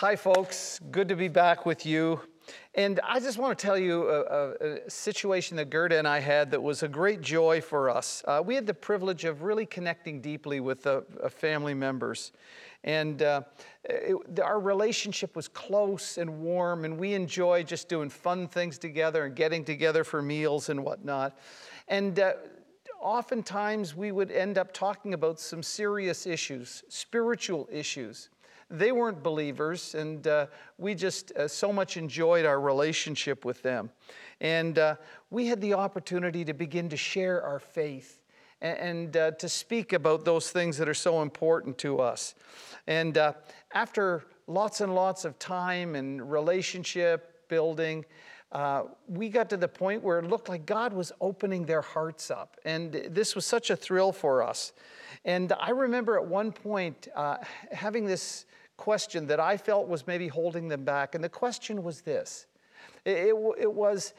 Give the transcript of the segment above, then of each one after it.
Hi, folks. Good to be back with you. And I just want to tell you a, a, situation that Gerda and I had that was a great joy for us. Uh, we had the privilege of really connecting deeply with uh, family members. And uh, it, our relationship was close and warm, and we enjoyed just doing fun things together and getting together for meals and whatnot. And uh, oftentimes we would end up talking about some serious issues, spiritual issues. They weren't believers, and uh, we just uh, so much enjoyed our relationship with them. And uh, we had the opportunity to begin to share our faith and, and uh, to speak about those things that are so important to us. And uh, after lots and lots of time and relationship building, uh, we got to the point where it looked like God was opening their hearts up. And this was such a thrill for us. And I remember at one point uh, having this question that I felt was maybe holding them back. And the question was this it, it, it was,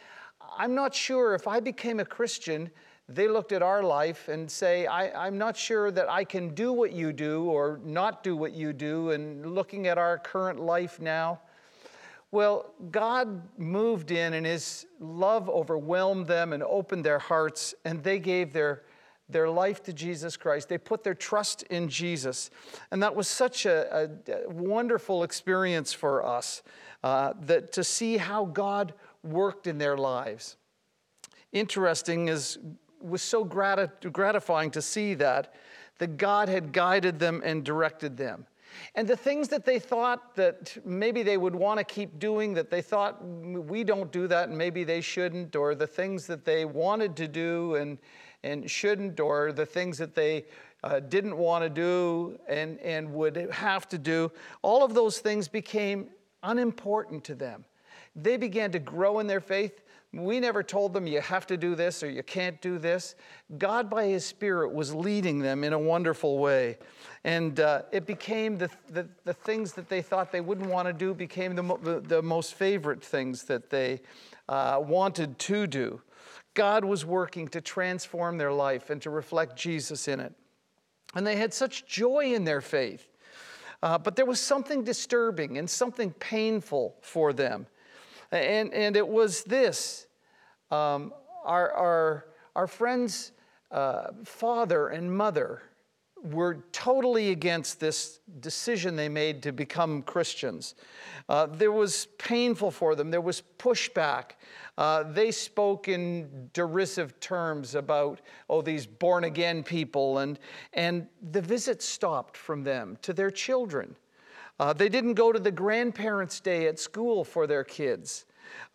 I'm not sure if I became a Christian, they looked at our life and say, I, am not sure that I can do what you do or not do what you do, and looking at our current life now. Well, God moved in and His love overwhelmed them and opened their hearts, and they gave their their life to Jesus Christ. They put their trust in Jesus. And that was such a, a wonderful experience for us uh, that to see how God worked in their lives. Interesting is was so grat- gratifying to see that that God had guided them and directed them. And the things that they thought that maybe they would want to keep doing, that they thought we don't do that and maybe they shouldn't, or the things that they wanted to do and and shouldn't, or the things that they uh, didn't want to do and, and would have to do, all of those things became unimportant to them. They began to grow in their faith. We never told them you have to do this or you can't do this. God, by His Spirit, was leading them in a wonderful way. And uh, it became the, the, the, things that they thought they wouldn't want to do, became the, the, most favorite things that they uh, wanted to do. God was working to transform their life and to reflect Jesus in it. And they had such joy in their faith. Uh, but there was something disturbing and something painful for them. And, and it was this um, our, our, our friend's uh, father and mother were totally against this decision they made to become Christians. Uh, there was painful for them, there was pushback. Uh, they spoke in derisive terms about, oh, these born again people, and, and the visit stopped from them to their children. Uh, they didn't go to the grandparents' day at school for their kids.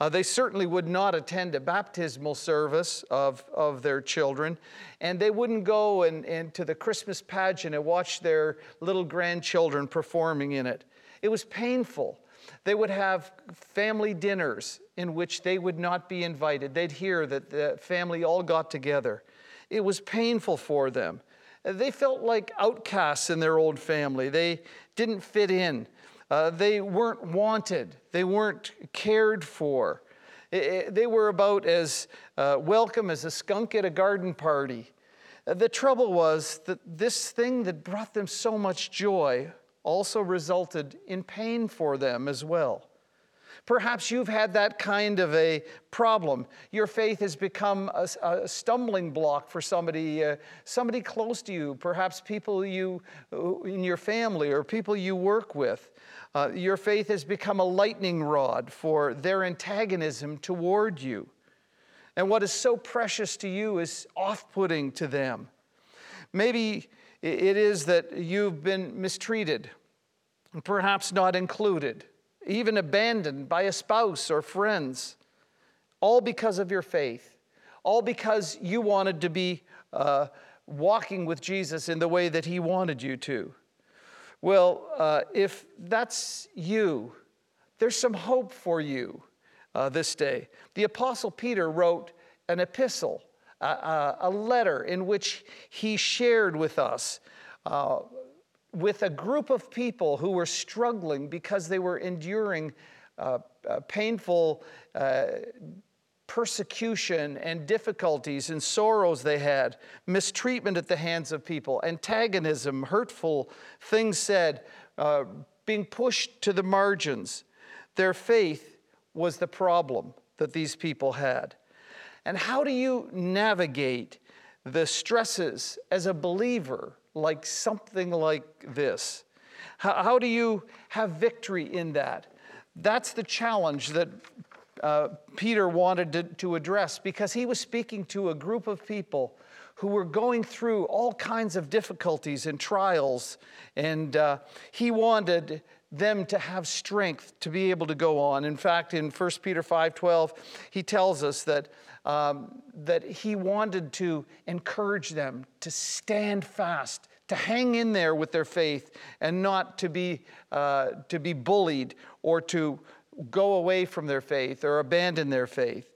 Uh, they certainly would not attend a baptismal service of, of their children, and they wouldn't go and, and to the Christmas pageant and watch their little grandchildren performing in it. It was painful. They would have family dinners in which they would not be invited. They'd hear that the family all got together. It was painful for them. They felt like outcasts in their old family. They didn't fit in. Uh, they weren't wanted. They weren't cared for. It, it, they were about as uh, welcome as a skunk at a garden party. Uh, the trouble was that this thing that brought them so much joy also resulted in pain for them as well. Perhaps you've had that kind of a problem. Your faith has become a, a stumbling block for somebody, uh, somebody close to you, perhaps people you in your family or people you work with. Uh, your faith has become a lightning rod for their antagonism toward you. And what is so precious to you is off putting to them. Maybe it is that you've been mistreated, perhaps not included even abandoned by a spouse or friends, all because of your faith, all because you wanted to be uh, walking with Jesus in the way that He wanted you to. Well, uh, if that's you, there's some hope for you uh, this day. The Apostle Peter wrote an epistle, a letter in which he shared with us uh, with a group of people who were struggling because they were enduring uh, uh, painful uh, persecution and difficulties and sorrows they had, mistreatment at the hands of people, antagonism, hurtful things said, uh, being pushed to the margins. Their faith was the problem that these people had. And how do you navigate the stresses as a believer, like something like this? How, how do you have victory in that? That's the challenge that uh, Peter wanted to, to address because he was speaking to a group of people who were going through all kinds of difficulties and trials, and uh, he wanted them to have strength to be able to go on. In fact, in 1 Peter 5:12, he tells us that, um, that he wanted to encourage them to stand fast, to hang in there with their faith, and not to be, uh, to be bullied or to go away from their faith or abandon their faith.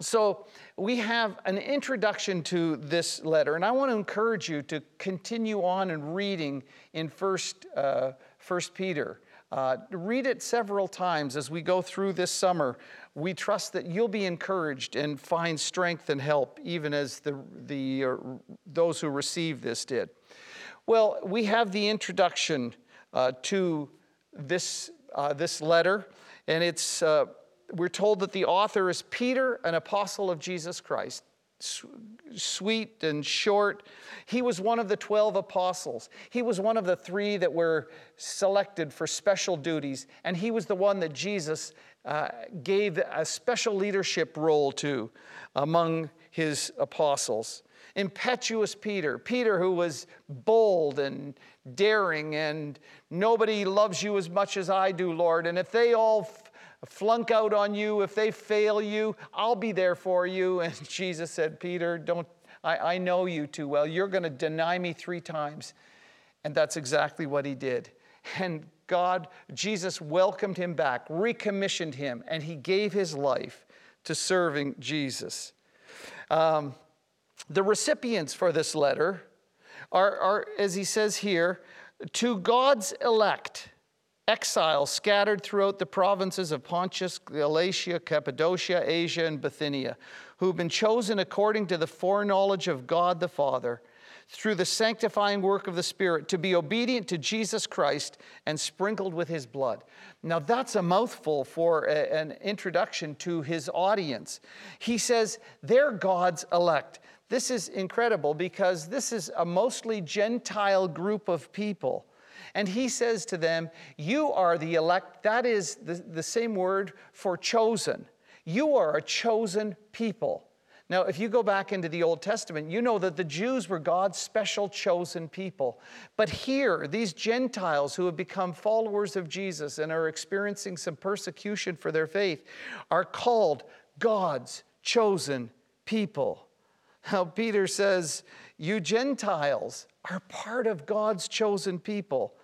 So we have an introduction to this letter, and I want to encourage you to continue on in reading in First, uh, First Peter. Uh, read it several times as we go through this summer. We trust that you'll be encouraged and find strength and help, even as the, the, uh, those who receive this did. Well, we have the introduction uh, to this, uh, this letter, and it's uh, we're told that the author is Peter, an apostle of Jesus Christ. Sweet and short. He was one of the 12 apostles. He was one of the three that were selected for special duties, and he was the one that Jesus uh, gave a special leadership role to among his apostles. Impetuous Peter, Peter who was bold and daring, and nobody loves you as much as I do, Lord. And if they all flunk out on you, if they fail you, I'll be there for you. And Jesus said, Peter, don't, I, I know you too well. You're going to deny me three times. And that's exactly what he did. And God, Jesus welcomed him back, recommissioned him, and he gave his life to serving Jesus. Um, the recipients for this letter are, are, as he says here, to God's elect exiles scattered throughout the provinces of Pontus, Galatia, Cappadocia, Asia, and Bithynia, who've been chosen according to the foreknowledge of God the Father through the sanctifying work of the Spirit to be obedient to Jesus Christ and sprinkled with his blood. Now, that's a mouthful for a, an introduction to his audience. He says, they're God's elect. This is incredible because this is a mostly Gentile group of people. And he says to them, You are the elect. That is the, the same word for chosen. You are a chosen people. Now, if you go back into the Old Testament, you know that the Jews were God's special chosen people. But here, these Gentiles who have become followers of Jesus and are experiencing some persecution for their faith are called God's chosen people. Now, Peter says, You Gentiles are part of God's chosen people.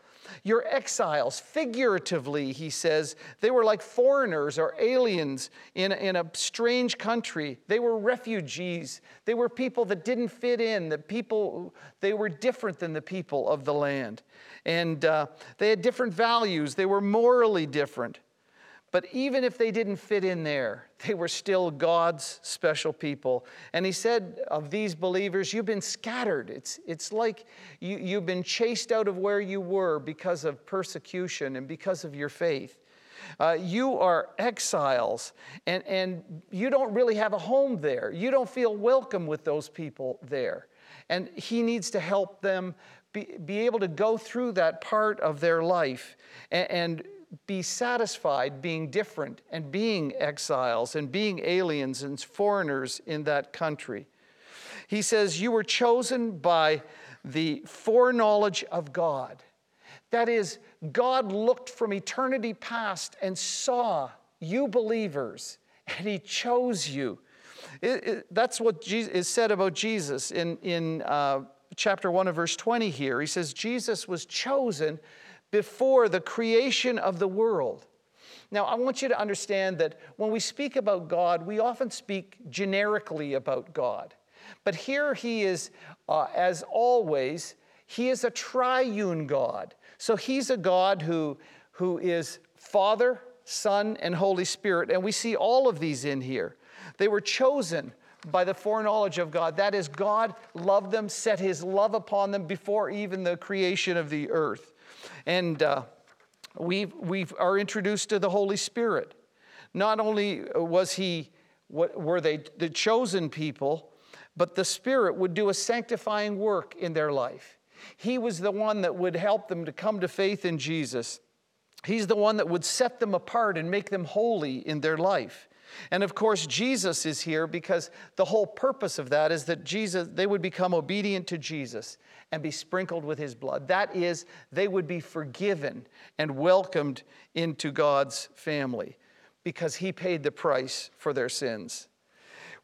Your exiles, figuratively, he says, they were like foreigners or aliens in, in a strange country. They were refugees. They were people that didn't fit in, the people, they were different than the people of the land. And uh, they had different values, they were morally different. But even if they didn't fit in there, they were still God's special people. And he said of these believers, You've been scattered. It's, it's like you, you've been chased out of where you were because of persecution and because of your faith. Uh, you are exiles, and, and you don't really have a home there. You don't feel welcome with those people there. And he needs to help them be, be able to go through that part of their life and, and be satisfied being different and being exiles and being aliens and foreigners in that country. He says, You were chosen by the foreknowledge of God. That is, God looked from eternity past and saw you believers, and He chose you. It, it, that's what Jesus, is said about Jesus in, in uh, chapter 1 of verse 20 here. He says, Jesus was chosen before the creation of the world. Now, I want you to understand that when we speak about God, we often speak generically about God. But here he is, uh, as always, he is a triune God. So he's a God who, who is Father, Son, and Holy Spirit. And we see all of these in here. They were chosen by the foreknowledge of God. That is, God loved them, set his love upon them before even the creation of the earth. And uh, we we are introduced to the Holy Spirit. Not only was he, what, were they the chosen people, but the Spirit would do a sanctifying work in their life. He was the one that would help them to come to faith in Jesus. He's the one that would set them apart and make them holy in their life. And of course, Jesus is here because the whole purpose of that is that Jesus, they would become obedient to Jesus and be sprinkled with his blood. That is, they would be forgiven and welcomed into God's family because he paid the price for their sins.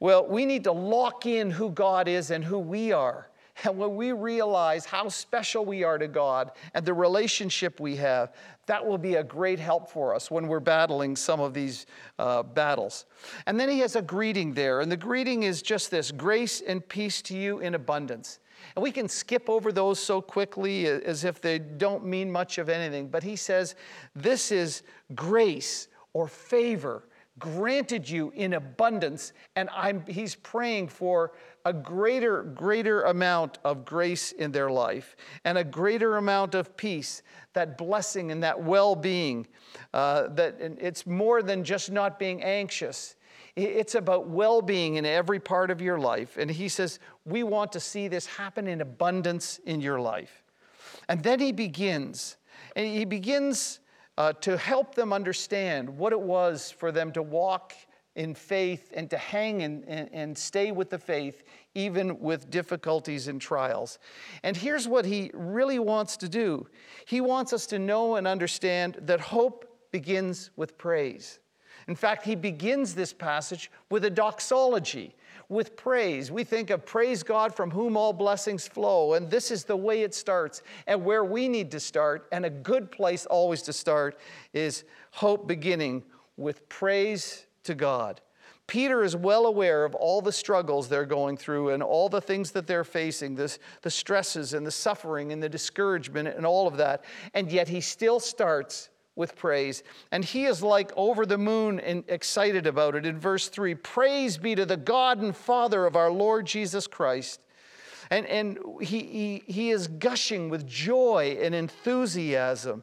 Well, we need to lock in who God is and who we are. And when we realize how special we are to God and the relationship we have, that will be a great help for us when we're battling some of these uh, battles. And then he has a greeting there, and the greeting is just this grace and peace to you in abundance. And we can skip over those so quickly as if they don't mean much of anything, but he says, This is grace or favor granted you in abundance, and I'm, he's praying for a greater, greater amount of grace in their life and a greater amount of peace, that blessing and that well being. Uh, that it's more than just not being anxious. It's about well being in every part of your life. And he says, We want to see this happen in abundance in your life. And then he begins, and he begins uh, to help them understand what it was for them to walk in faith and to hang and, and, and stay with the faith, even with difficulties and trials. And here's what he really wants to do he wants us to know and understand that hope begins with praise. In fact, he begins this passage with a doxology with praise. We think of praise God from whom all blessings flow, and this is the way it starts. And where we need to start, and a good place always to start, is hope beginning with praise to God. Peter is well aware of all the struggles they're going through and all the things that they're facing, this, the stresses and the suffering and the discouragement and all of that. And yet he still starts with praise. And he is like over the moon and excited about it. In verse 3 Praise be to the God and Father of our Lord Jesus Christ. And, and he, he, he is gushing with joy and enthusiasm.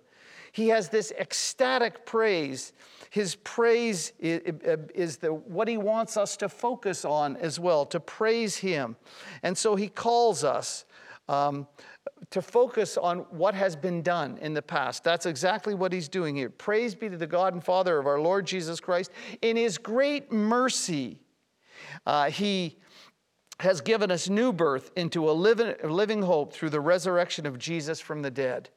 He has this ecstatic praise. His praise is, the, what he wants us to focus on as well, to praise him. And so he calls us um, to focus on what has been done in the past. That's exactly what he's doing here. Praise be to the God and Father of our Lord Jesus Christ. In his great mercy, uh, he has given us new birth into a living, living hope through the resurrection of Jesus from the dead.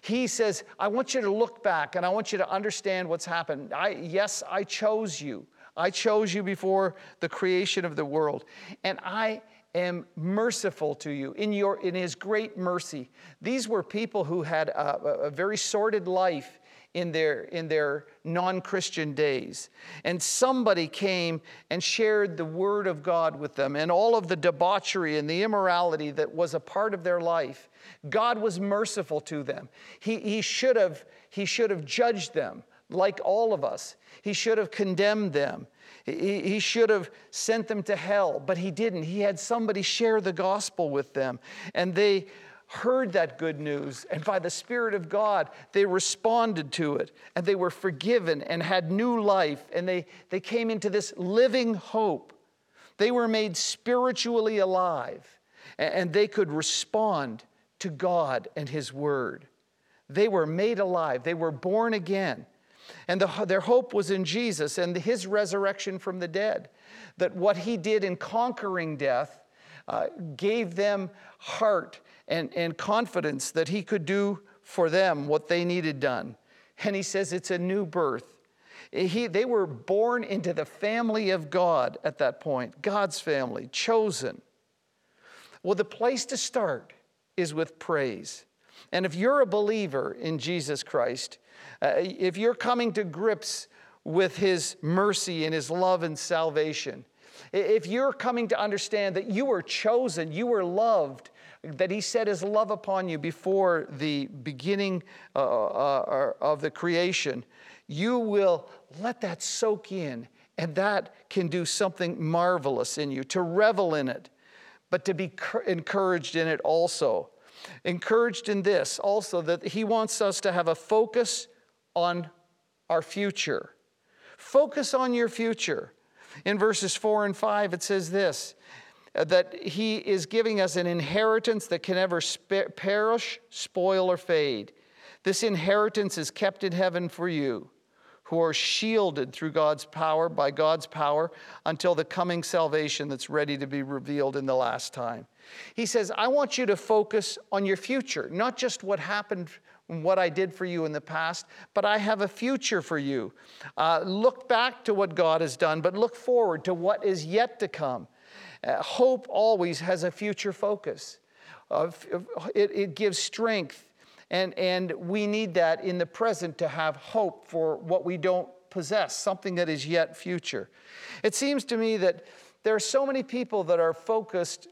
He says, I want you to look back and I want you to understand what's happened. I, yes, I chose you. I chose you before the creation of the world. And I am merciful to you in, your, in his great mercy. These were people who had a, a very sordid life in their, in their non Christian days. And somebody came and shared the word of God with them and all of the debauchery and the immorality that was a part of their life. God was merciful to them. He, he, should, have, he should have judged them like all of us, he should have condemned them. He, he should have sent them to hell, but he didn't. He had somebody share the gospel with them, and they heard that good news, and by the Spirit of God, they responded to it, and they were forgiven and had new life, and they, they came into this living hope. They were made spiritually alive, and they could respond to God and His Word. They were made alive, they were born again. And the, their hope was in Jesus and his resurrection from the dead. That what he did in conquering death uh, gave them heart and, and confidence that he could do for them what they needed done. And he says it's a new birth. He, they were born into the family of God at that point, God's family, chosen. Well, the place to start is with praise. And if you're a believer in Jesus Christ, uh, if you're coming to grips with His mercy and His love and salvation, if you're coming to understand that you were chosen, you were loved, that He set His love upon you before the beginning uh, uh, uh of the creation, you will let that soak in, and that can do something marvelous in you, to revel in it, but to be encouraged in it also. Encouraged in this also that He wants us to have a focus on our future. Focus on your future. In verses 4 and 5, it says this uh, that he is giving us an inheritance that can never perish, spoil, or fade. This inheritance is kept in heaven for you, who are shielded through God's power, by God's power, until the coming salvation that's ready to be revealed in the last time. He says, I want you to focus on your future, not just what happened what I did for you in the past, but I have a future for you. Uh, look back to what God has done, but look forward to what is yet to come. Uh, hope always has a future focus. Uh, it, it gives strength, and, and we need that in the present to have hope for what we don't possess, something that is yet future. It seems to me that there are so many people that are focused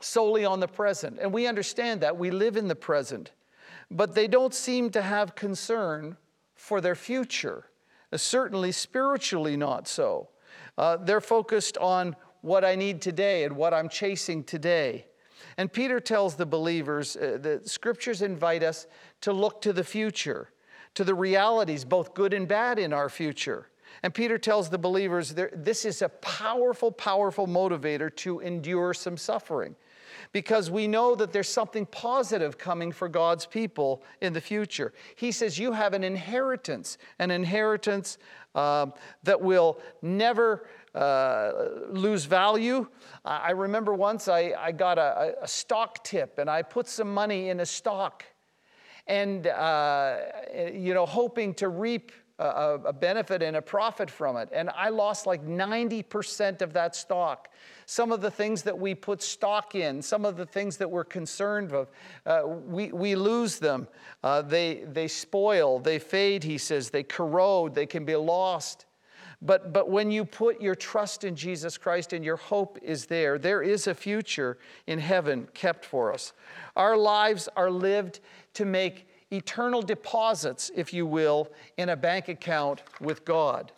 solely on the present, and we understand that. We live in the present but they don't seem to have concern for their future. Uh, certainly, spiritually, not so. Uh, they're focused on what I need today and what I'm chasing today. And Peter tells the believers uh, that scriptures invite us to look to the future, to the realities, both good and bad, in our future. And Peter tells the believers this is a powerful, powerful motivator to endure some suffering because we know that there's something positive coming for God's people in the future. He says, You have an inheritance, an inheritance um, that will never. Uh, lose value. I remember once I, I got a, a, stock tip and I put some money in a stock and, uh, you know, hoping to reap a, a, benefit and a profit from it. And I lost like 90% of that stock some of the things that we put stock in, some of the things that we're concerned with, uh, we, we lose them. Uh, they, they spoil, they fade, he says, they corrode, they can be lost. But, but when you put your trust in Jesus Christ and your hope is there, there is a future in heaven kept for us. Our lives are lived to make eternal deposits, if you will, in a bank account with God.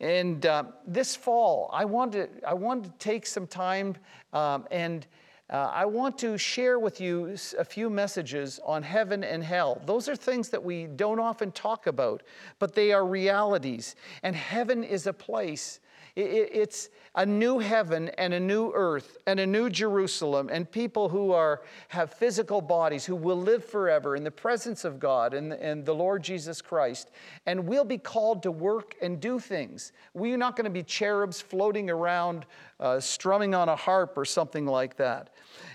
And uh, this fall, I want to, I want to take some time um, and uh, I want to share with you a few messages on heaven and hell. Those are things that we don't often talk about, but they are realities. And heaven is a place it's a new heaven and a new earth and a new Jerusalem and people who are, have physical bodies who will live forever in the presence of God and, and the Lord Jesus Christ. And we'll be called to work and do things. We're not going to be cherubs floating around uh, strumming on a harp or something like that.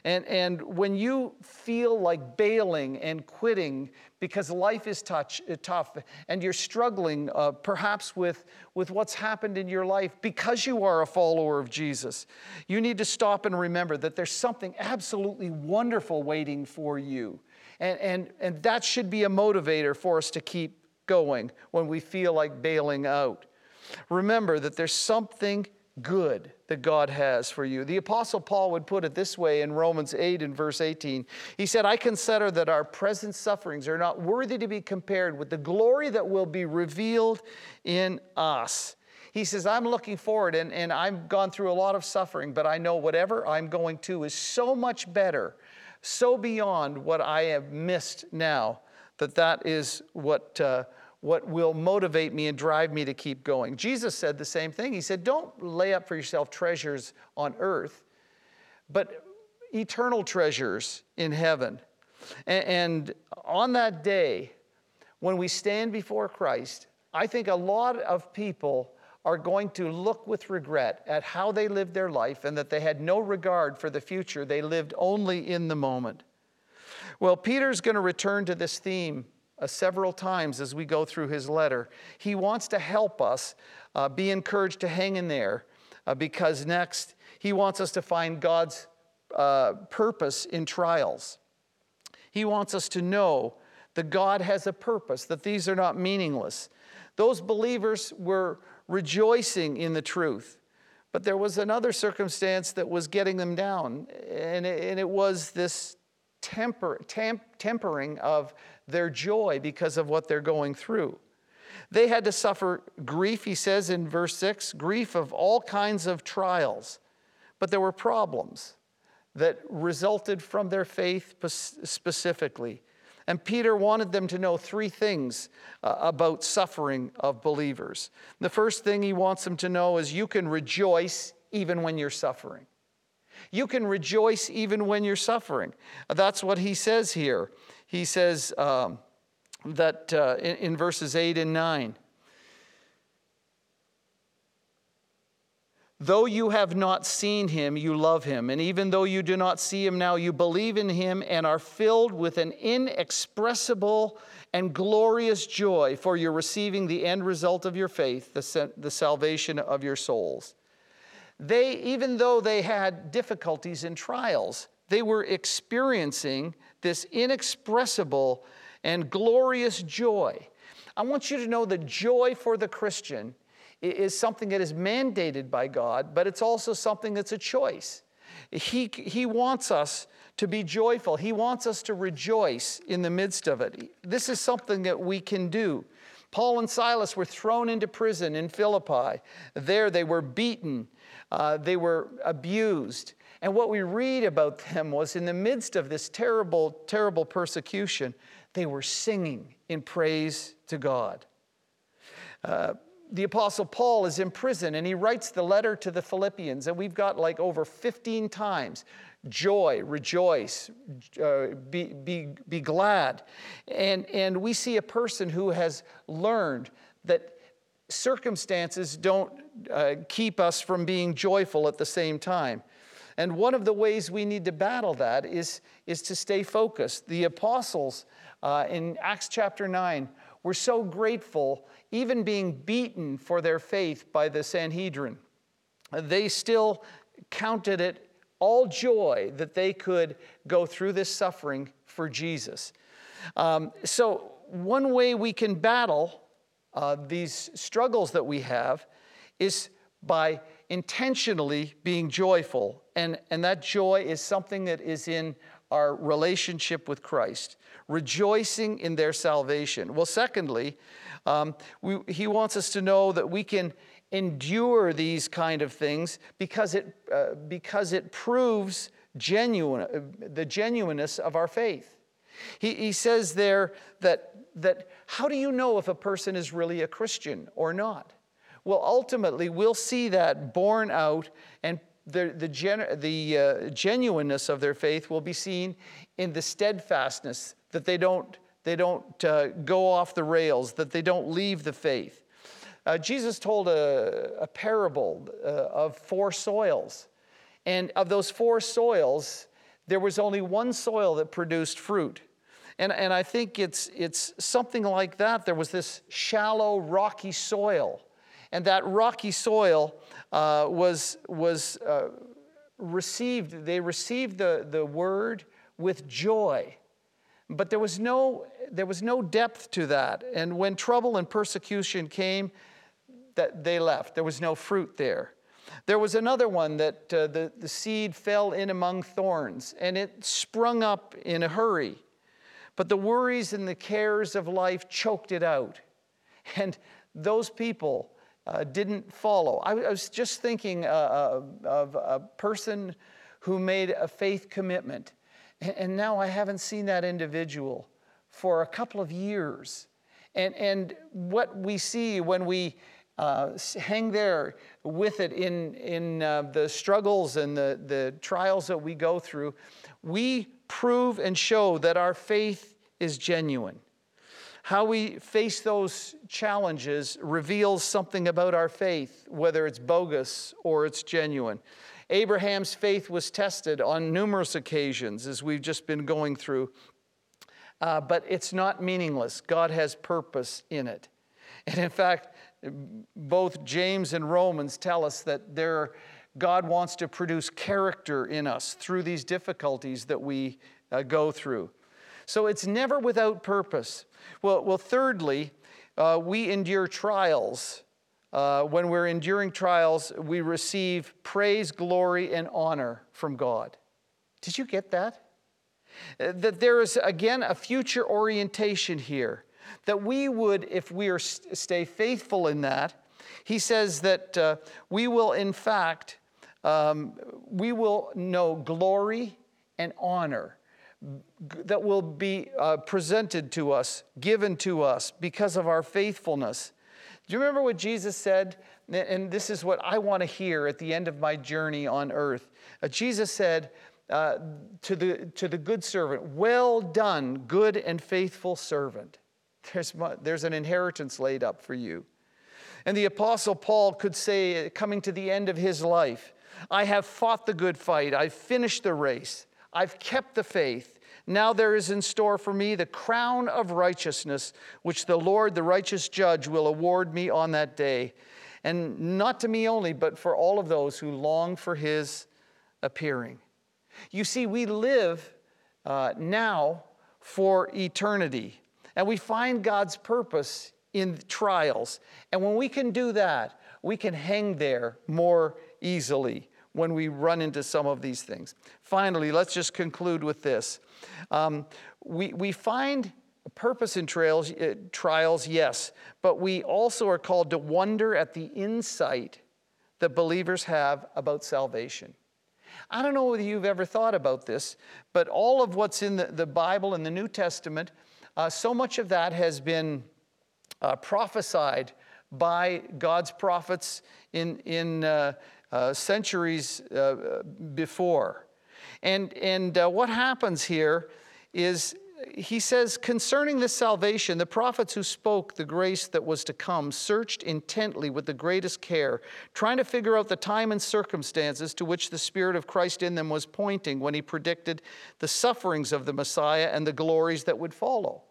And, and when you feel like bailing and quitting because life is touch, uh, tough and you're struggling uh, perhaps with, with what's happened in your life because you are a follower of Jesus, you need to stop and remember that there's something absolutely wonderful waiting for you. And, and, and that should be a motivator for us to keep going when we feel like bailing out. Remember that there's something good that God has for you. The Apostle Paul would put it this way in Romans 8 and verse 18. He said, I consider that our present sufferings are not worthy to be compared with the glory that will be revealed in us. He says, I'm looking forward and, and I've gone through a lot of suffering, but I know whatever I'm going to is so much better, so beyond what I have missed now, that that is what. Uh, what will motivate me and drive me to keep going. Jesus said the same thing. He said, Don't lay up for yourself treasures on earth, but eternal treasures in heaven. And on that day, when we stand before Christ, I think a lot of people are going to look with regret at how they lived their life and that they had no regard for the future. They lived only in the moment. Well, Peter's going to return to this theme uh, several times as we go through his letter. He wants to help us uh, be encouraged to hang in there uh, because next he wants us to find God's uh, purpose in trials. He wants us to know that God has a purpose, that these are not meaningless. Those believers were rejoicing in the truth. But there was another circumstance that was getting them down, and it, and it was this temper, temp, tempering of their joy because of what they're going through. They had to suffer grief, he says in verse 6, grief of all kinds of trials. But there were problems that resulted from their faith specifically. And Peter wanted them to know three things uh, about suffering of believers. The first thing he wants them to know is you can rejoice even when you're suffering. You can rejoice even when you're suffering. That's what he says here. He says um, that uh, in, in verses 8 and 9. Though you have not seen him, you love him. And even though you do not see him now, you believe in him and are filled with an inexpressible and glorious joy, for you're receiving the end result of your faith, the, the salvation of your souls. They, even though they had difficulties and trials, they were experiencing this inexpressible and glorious joy. I want you to know that joy for the Christian is something that is mandated by God, but it's also something that's a choice. He, he wants us to be joyful. He wants us to rejoice in the midst of it. This is something that we can do. Paul and Silas were thrown into prison in Philippi. There they were beaten, uh, they were abused. And what we read about them was in the midst of this terrible, terrible persecution, they were singing in praise to God. Uh, the Apostle Paul is in prison and he writes the letter to the Philippians, and we've got like over 15 times joy, rejoice, uh, be, be, be glad. And, and we see a person who has learned that circumstances don't uh, keep us from being joyful at the same time. And one of the ways we need to battle that is, is to stay focused. The apostles uh, in Acts chapter 9 were so grateful even being beaten for their faith by the Sanhedrin, they still counted it all joy that they could go through this suffering for Jesus. Um, so, one way we can battle uh, these struggles that we have is by intentionally being joyful. And, and that joy is something that is in our relationship with Christ, rejoicing in their salvation. Well, secondly, um, we, he wants us to know that we can endure these kind of things because it, uh, because it proves genuine, uh, the genuineness of our faith. He, he says there that, that how do you know if a person is really a Christian or not? Well, ultimately, we'll see that borne out, and the, the, gen, the uh, genuineness of their faith will be seen in the steadfastness that they don't they don't uh, go off the rails, that they don't leave the faith. Uh, Jesus told a, a parable uh, of four soils. And of those four soils, there was only one soil that produced fruit. And, and I think it's, it's something like that. There was this shallow, rocky soil. And that rocky soil uh, was, was uh, received, they received the, the word with joy. But there was no, there was no depth to that. And when trouble and persecution came, that they left. There was no fruit there. There was another one that uh, the, the seed fell in among thorns and it sprung up in a hurry. But the worries and the cares of life choked it out. And those people uh, didn't follow. I, I, was just thinking uh, uh of a person who made a faith commitment and now I haven't seen that individual for a couple of years. And, and what we see when we uh, hang there with it in, in uh, the struggles and the, the trials that we go through, we prove and show that our faith is genuine. How we face those challenges reveals something about our faith, whether it's bogus or it's genuine. Abraham's faith was tested on numerous occasions, as we've just been going through. Uh, but it's not meaningless. God has purpose in it. And in fact, both James and Romans tell us that there, God wants to produce character in us through these difficulties that we uh, go through. So it's never without purpose. Well, well thirdly, uh, we endure trials uh, when we're enduring trials, we receive praise, glory, and honor from God. Did you get that? Uh, that there is, again, a future orientation here. That we would, if we are stay faithful in that, he says that uh, we will, in fact, um, we will know glory and honor that will be uh, presented to us, given to us because of our faithfulness. Do you remember what Jesus said? And this is what I want to hear at the end of my journey on earth. Uh, Jesus said uh, to, the, to the good servant, Well done, good and faithful servant. There's, there's an inheritance laid up for you. And the Apostle Paul could say, coming to the end of his life, I have fought the good fight, I've finished the race, I've kept the faith. Now there is in store for me the crown of righteousness, which the Lord, the righteous judge, will award me on that day. And not to me only, but for all of those who long for his appearing. You see, we live uh, now for eternity, and we find God's purpose in trials. And when we can do that, we can hang there more easily when we run into some of these things. Finally, let's just conclude with this. Um, we, we find purpose in trails, uh, trials, yes, but we also are called to wonder at the insight that believers have about salvation. I don't know whether you've ever thought about this, but all of what's in the, the Bible and the New Testament, uh, so much of that has been uh, prophesied by God's prophets in, in uh, uh centuries uh, before. And, and uh, what happens here is he says, concerning this salvation, the prophets who spoke the grace that was to come searched intently with the greatest care, trying to figure out the time and circumstances to which the Spirit of Christ in them was pointing when he predicted the sufferings of the Messiah and the glories that would follow.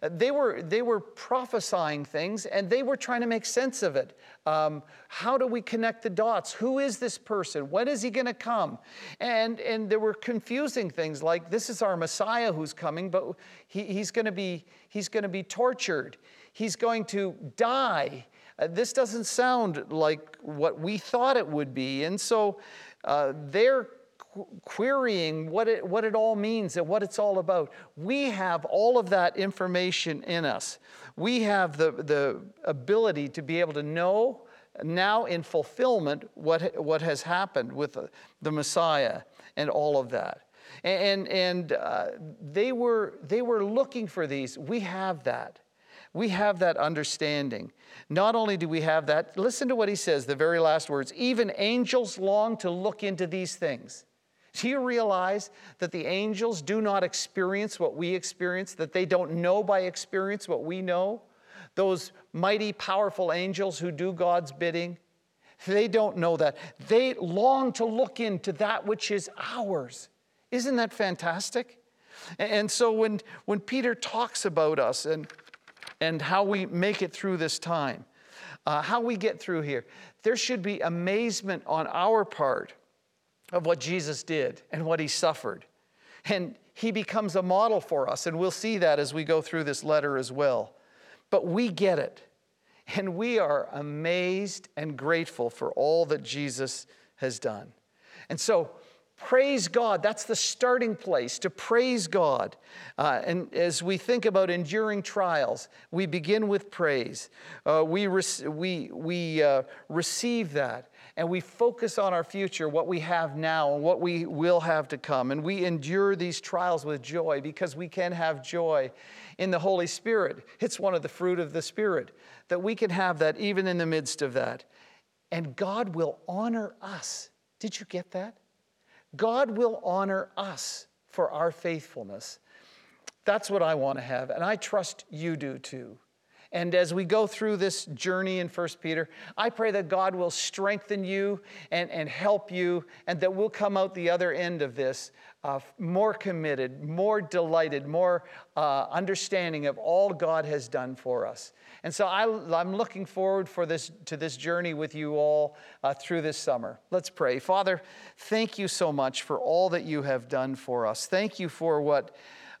They were, they were prophesying things and they were trying to make sense of it. Um, how do we connect the dots? Who is this person? When is he going to come? And, and there were confusing things like this is our Messiah who's coming, but he, he's going to be he's going to be tortured. He's going to die. Uh, this doesn't sound like what we thought it would be. And so uh, they're querying what it, what it all means and what it's all about. We have all of that information in us. We have the, the ability to be able to know now in fulfillment what, what has happened with the, Messiah and all of that. And, and uh, they, were, they were looking for these. We have that. We have that understanding. Not only do we have that, listen to what he says, the very last words even angels long to look into these things. Do you realize that the angels do not experience what we experience, that they don't know by experience what we know? Those mighty, powerful angels who do God's bidding, they don't know that. They long to look into that which is ours. Isn't that fantastic? And so when, when Peter talks about us and, and how we make it through this time, uh, how we get through here, there should be amazement on our part of what Jesus did and what he suffered. And he becomes a model for us, and we'll see that as we go through this letter as well. But we get it, and we are amazed and grateful for all that Jesus has done. And so, praise God. That's the starting place to praise God. Uh, and as we think about enduring trials, we begin with praise. Uh, we, re- we, we uh, receive that and we focus on our future, what we have now and what we will have to come. And we endure these trials with joy because we can have joy in the Holy Spirit. It's one of the fruit of the Spirit that we can have that even in the midst of that. And God will honor us. Did you get that? God will honor us for our faithfulness. That's what I want to have, and I trust you do too. And as we go through this journey in 1 Peter, I pray that God will strengthen you and, and help you, and that we'll come out the other end of this uh, more committed, more delighted, more uh, understanding of all God has done for us. And so I, am looking forward for this, to this journey with you all uh, through this summer. Let's pray. Father, thank you so much for all that you have done for us. Thank you for what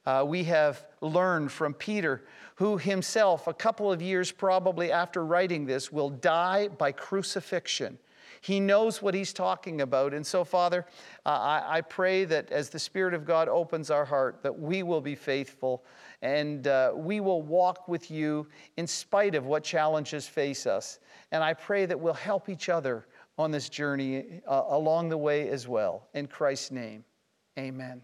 uh, we have learned from Peter who himself, a couple of years probably after writing this, will die by crucifixion. He knows what he's talking about. And so, Father, uh, I, I, pray that as the Spirit of God opens our heart, that we will be faithful and uh, we will walk with you in spite of what challenges face us. And I pray that we'll help each other on this journey uh, along the way as well. In Christ's name, amen.